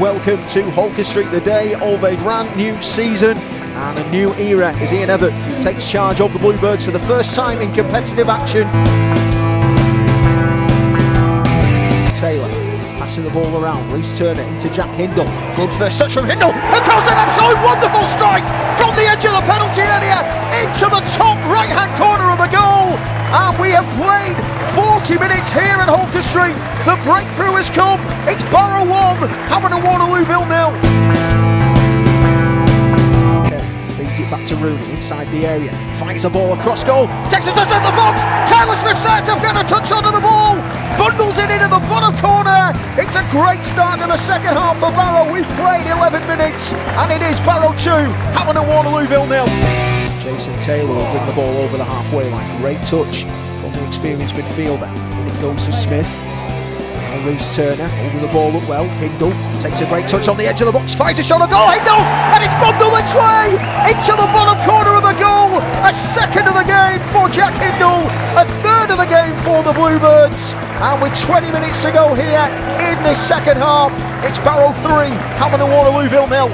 welcome to Holker Street, the day of a brand new season and a new era as Ian Evatt takes charge of the Bluebirds for the first time in competitive action. Taylor passing the ball around, Reese Turner into Jack Hindle. Good first touch from Hindle. Course, an absolute wonderful strike from the edge of the penalty area into the top right hand corner of the goal. And we have played 40 minutes here at Holker Street. The breakthrough has come. It's Barrow 1, Havant and Waterlooville nil. Feeds it back to Rooney inside the area. Finds the ball across goal. Takes a touch on the box. Taylor Smith there to get a touch onto the ball. Bundles it into the bottom corner. It's a great start to the second half for Barrow. We've played 11 minutes and it is Barrow 2, Havant and Waterlooville nil. Jason Taylor will bring the ball over the halfway line. Great touch from the experienced midfielder. And it goes to Smith. And Reese Turner holding the ball up well. Hindle takes a great touch on the edge of the box, finds a shot on goal. Hindle and it's bundled its way into the bottom corner of the goal. A second of the game for Jack Hindle, a third of the game for the Bluebirds. And with 20 minutes to go here in this second half, it's Barrow 3, Havant and Waterlooville nil.